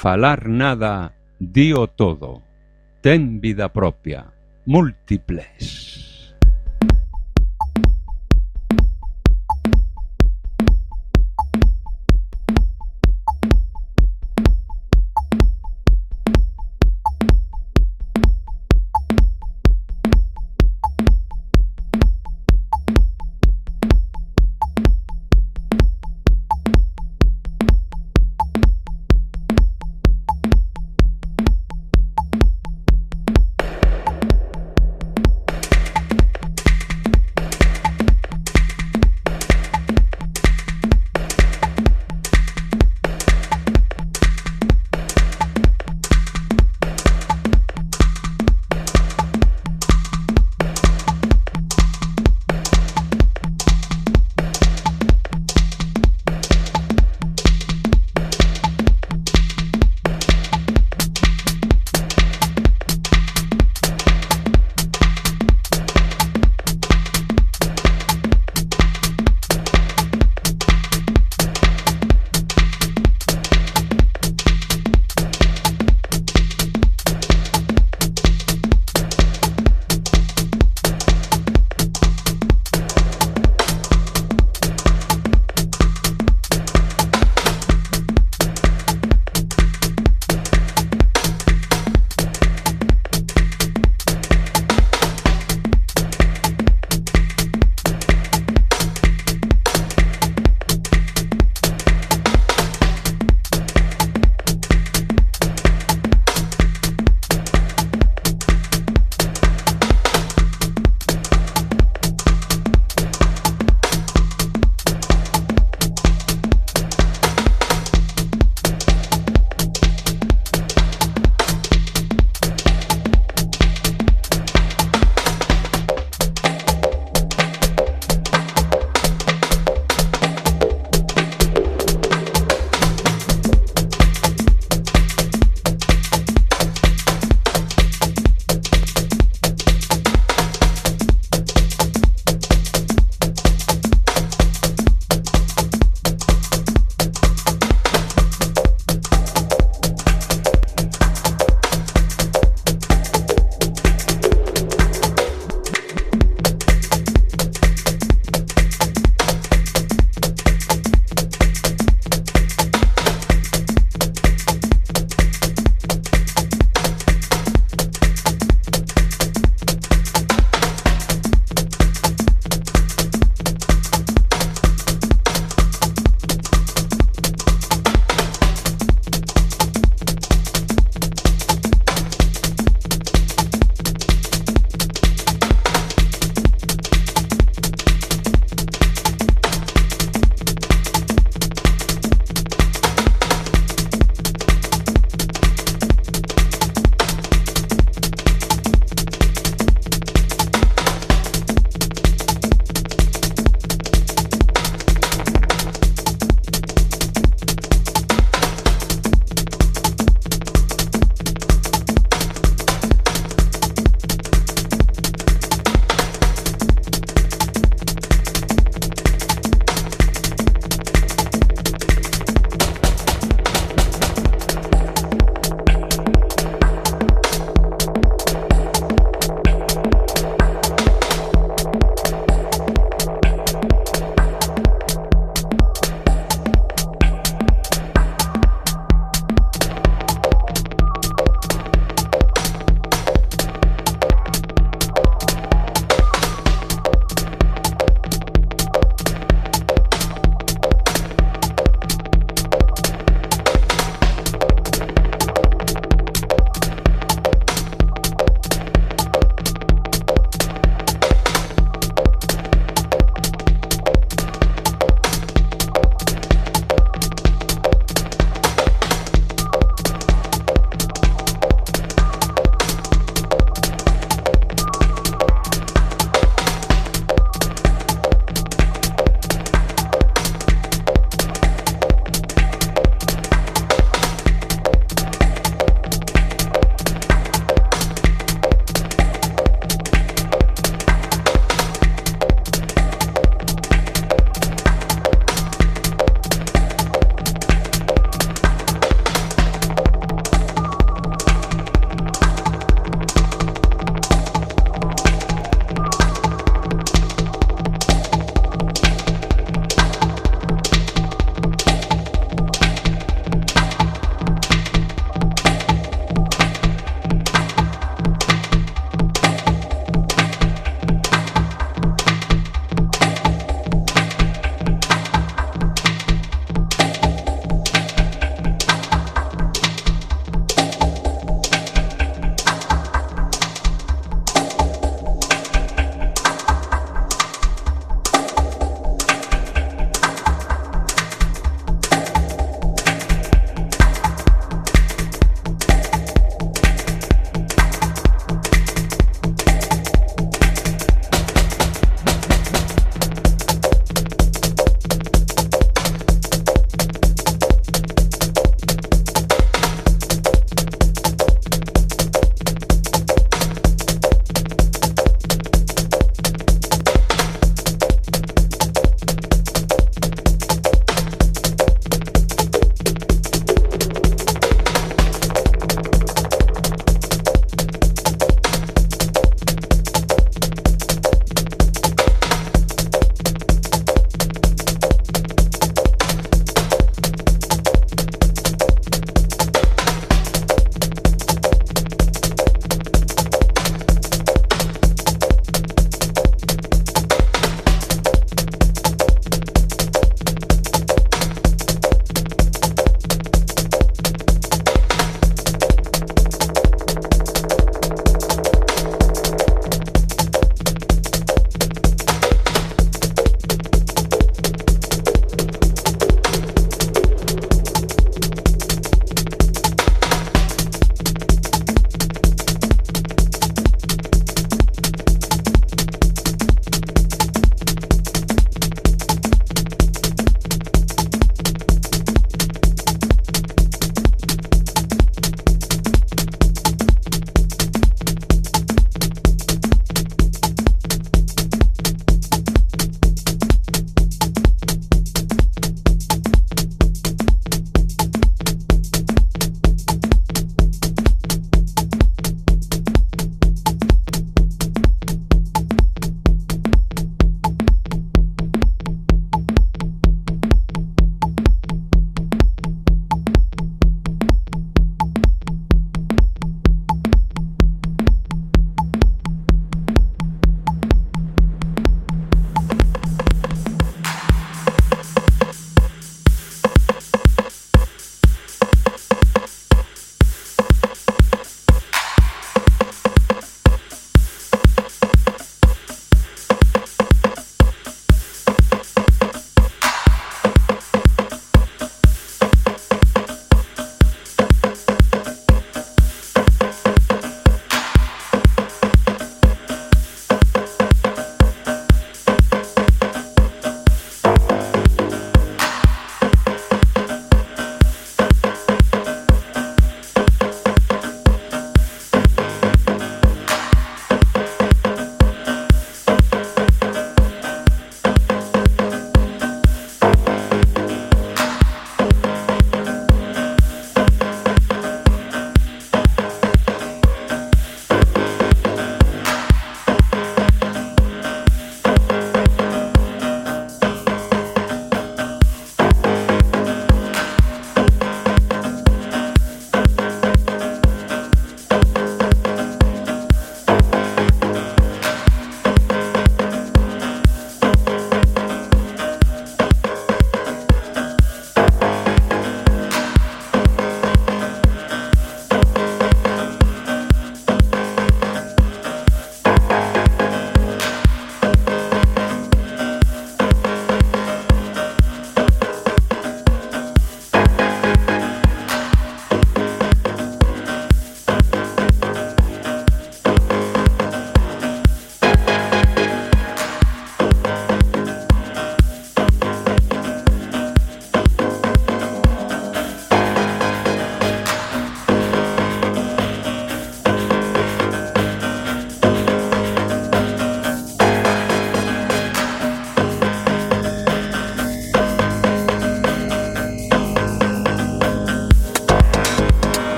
falar nada, di o todo. Ten vida propia, múltiple.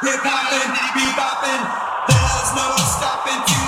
Hip hopping, beat bopping. There's no stopping to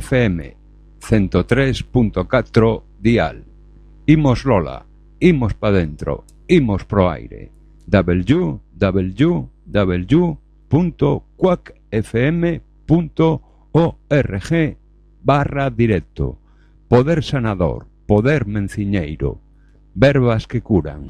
FM cento tres punto catro dial. Imos Lola, imos pa dentro, imos pro aire. www.quackfm.org barra directo. Poder sanador, poder menciñeiro, verbas que curan.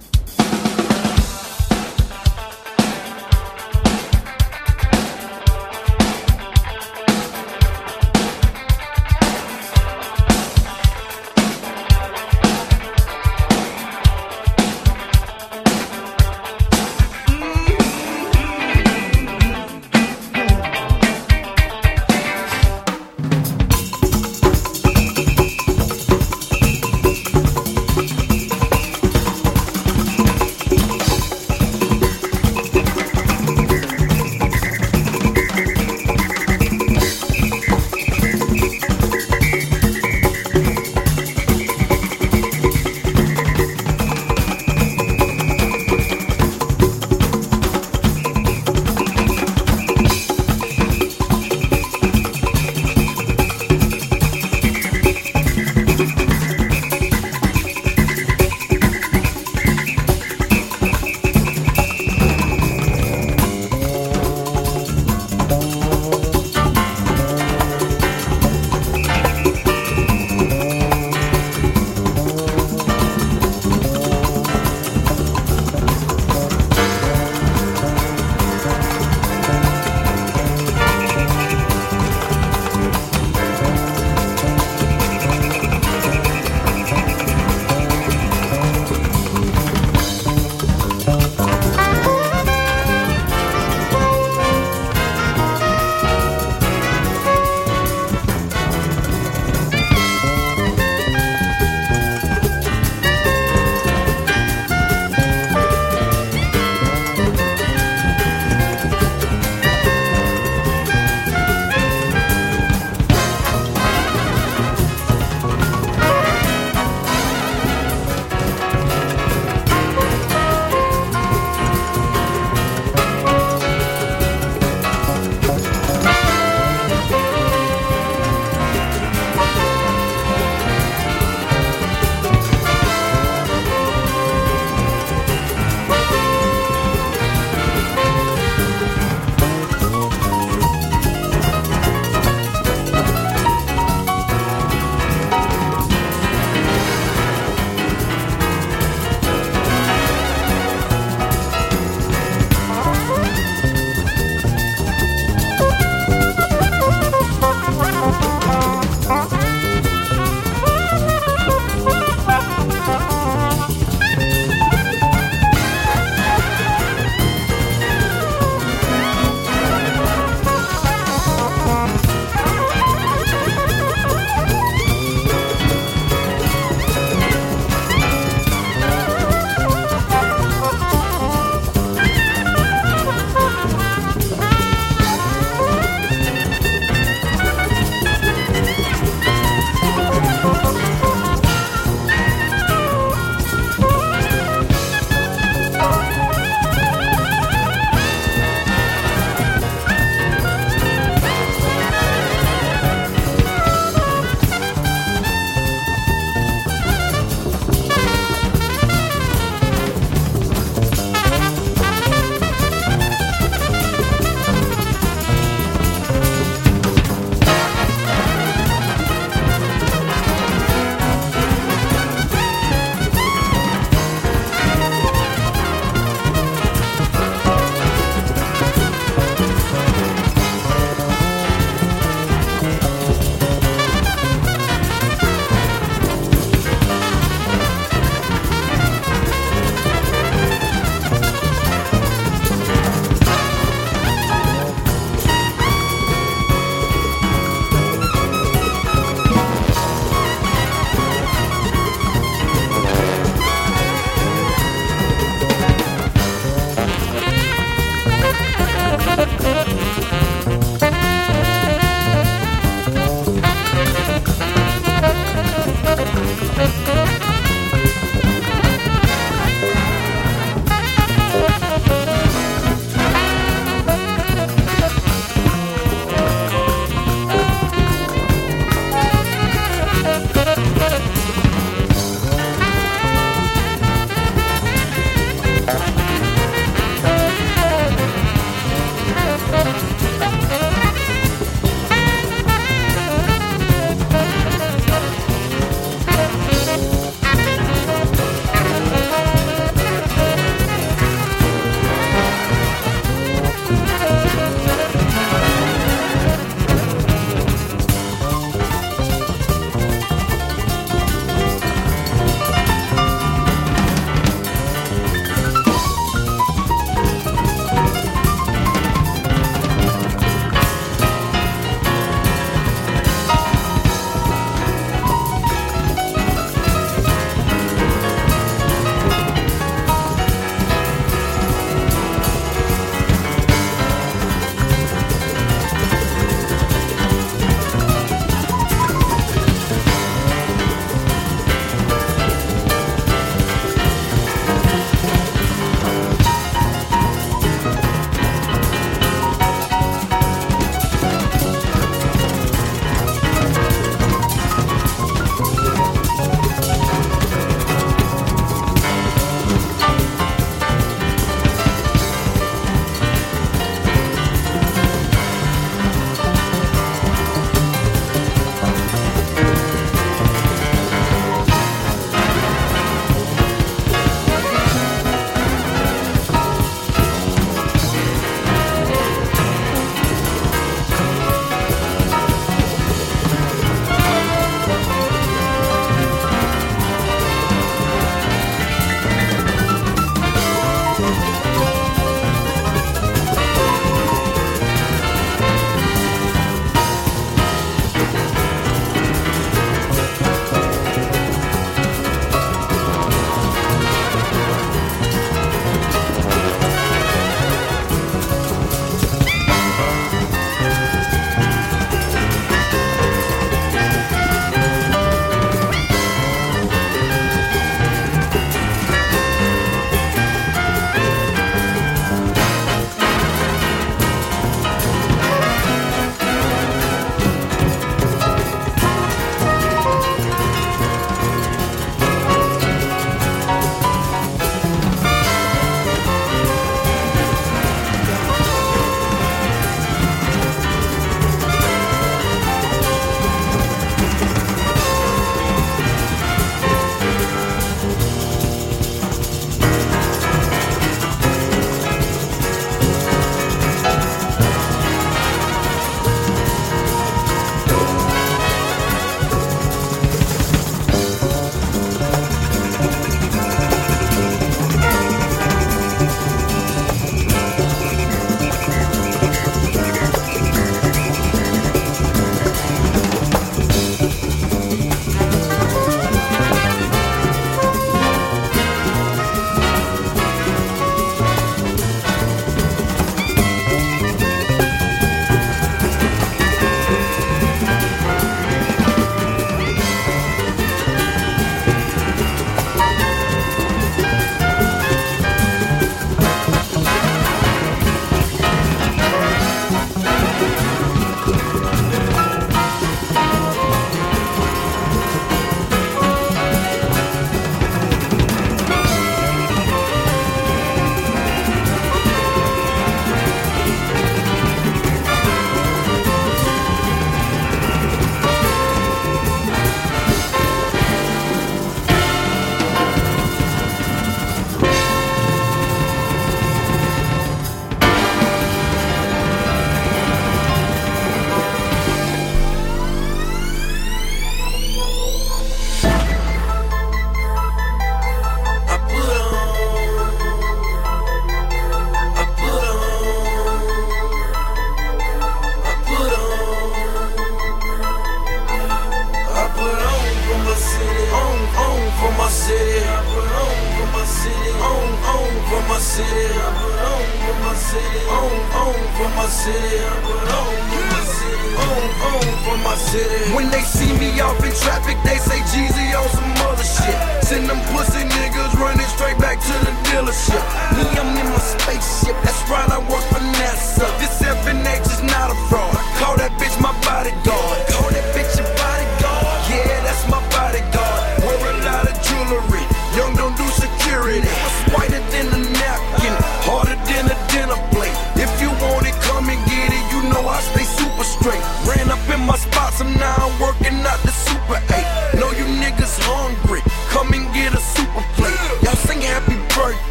take shit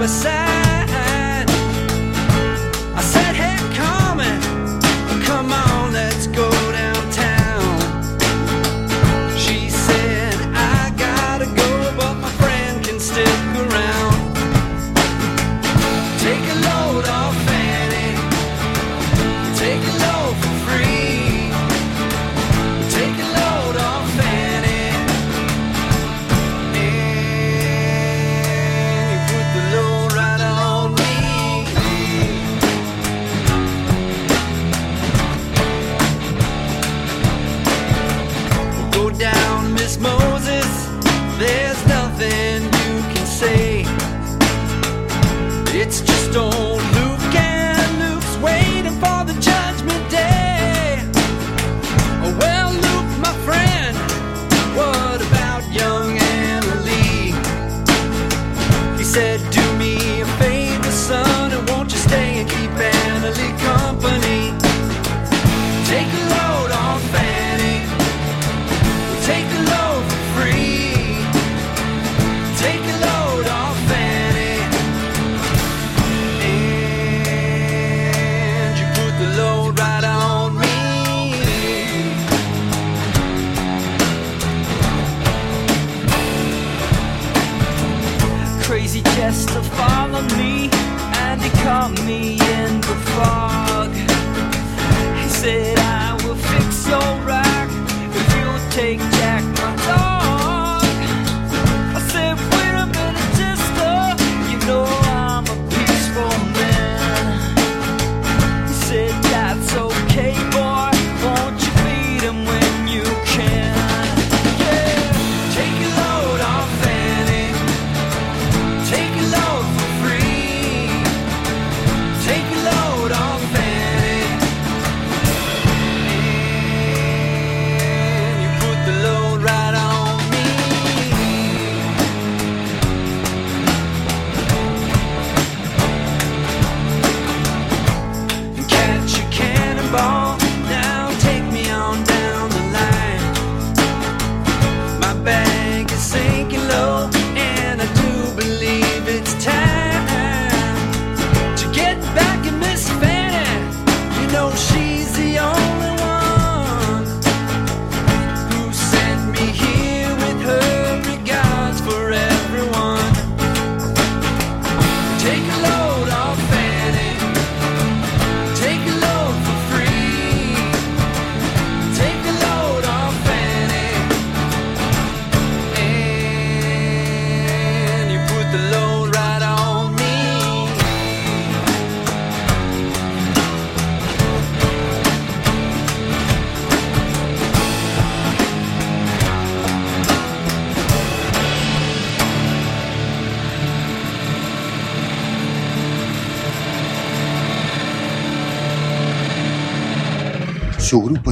beside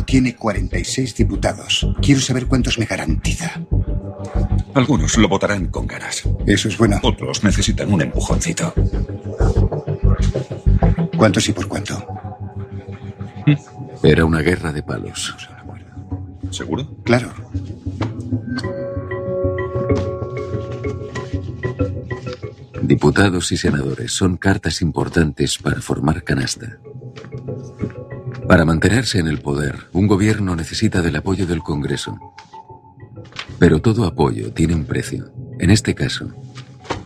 tiene 46 diputados. Quiero saber cuántos me garantiza. Algunos lo votarán con ganas. Eso es bueno. Otros necesitan un empujoncito. ¿Cuántos y por cuánto? Era una guerra de palos. ¿Seguro? Claro. Diputados y senadores son cartas importantes para formar canasta. Para mantenerse en el poder, un gobierno necesita del apoyo del Congreso. Pero todo apoyo tiene un precio. En este caso,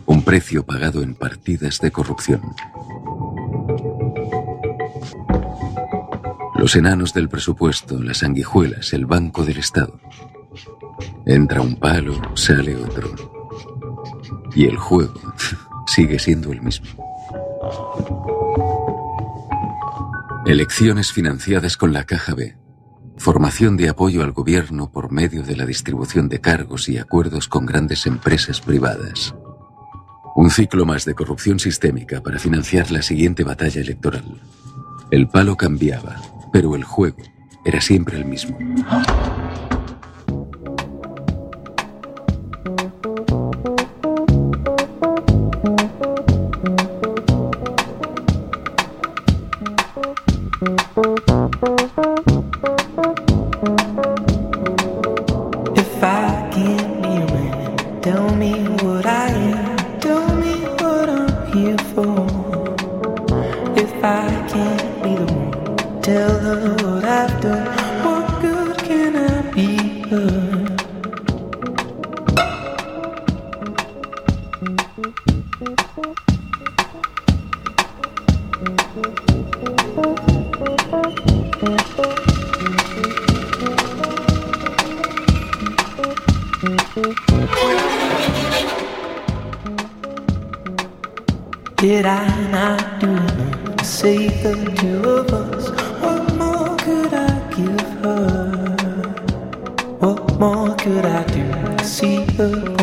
un precio pagado en partidas de corrupción. Los enanos del presupuesto, las sanguijuelas, el banco del Estado. Entra un palo, sale otro. Y el juego sigue siendo el mismo. Elecciones financiadas con la Caja B. Formación de apoyo al gobierno por medio de la distribución de cargos y acuerdos con grandes empresas privadas. Un ciclo más de corrupción sistémica para financiar la siguiente batalla electoral. El palo cambiaba, pero el juego era siempre el mismo. Did I not do enough to save the two of us? What more could I give her? What more could I do to see her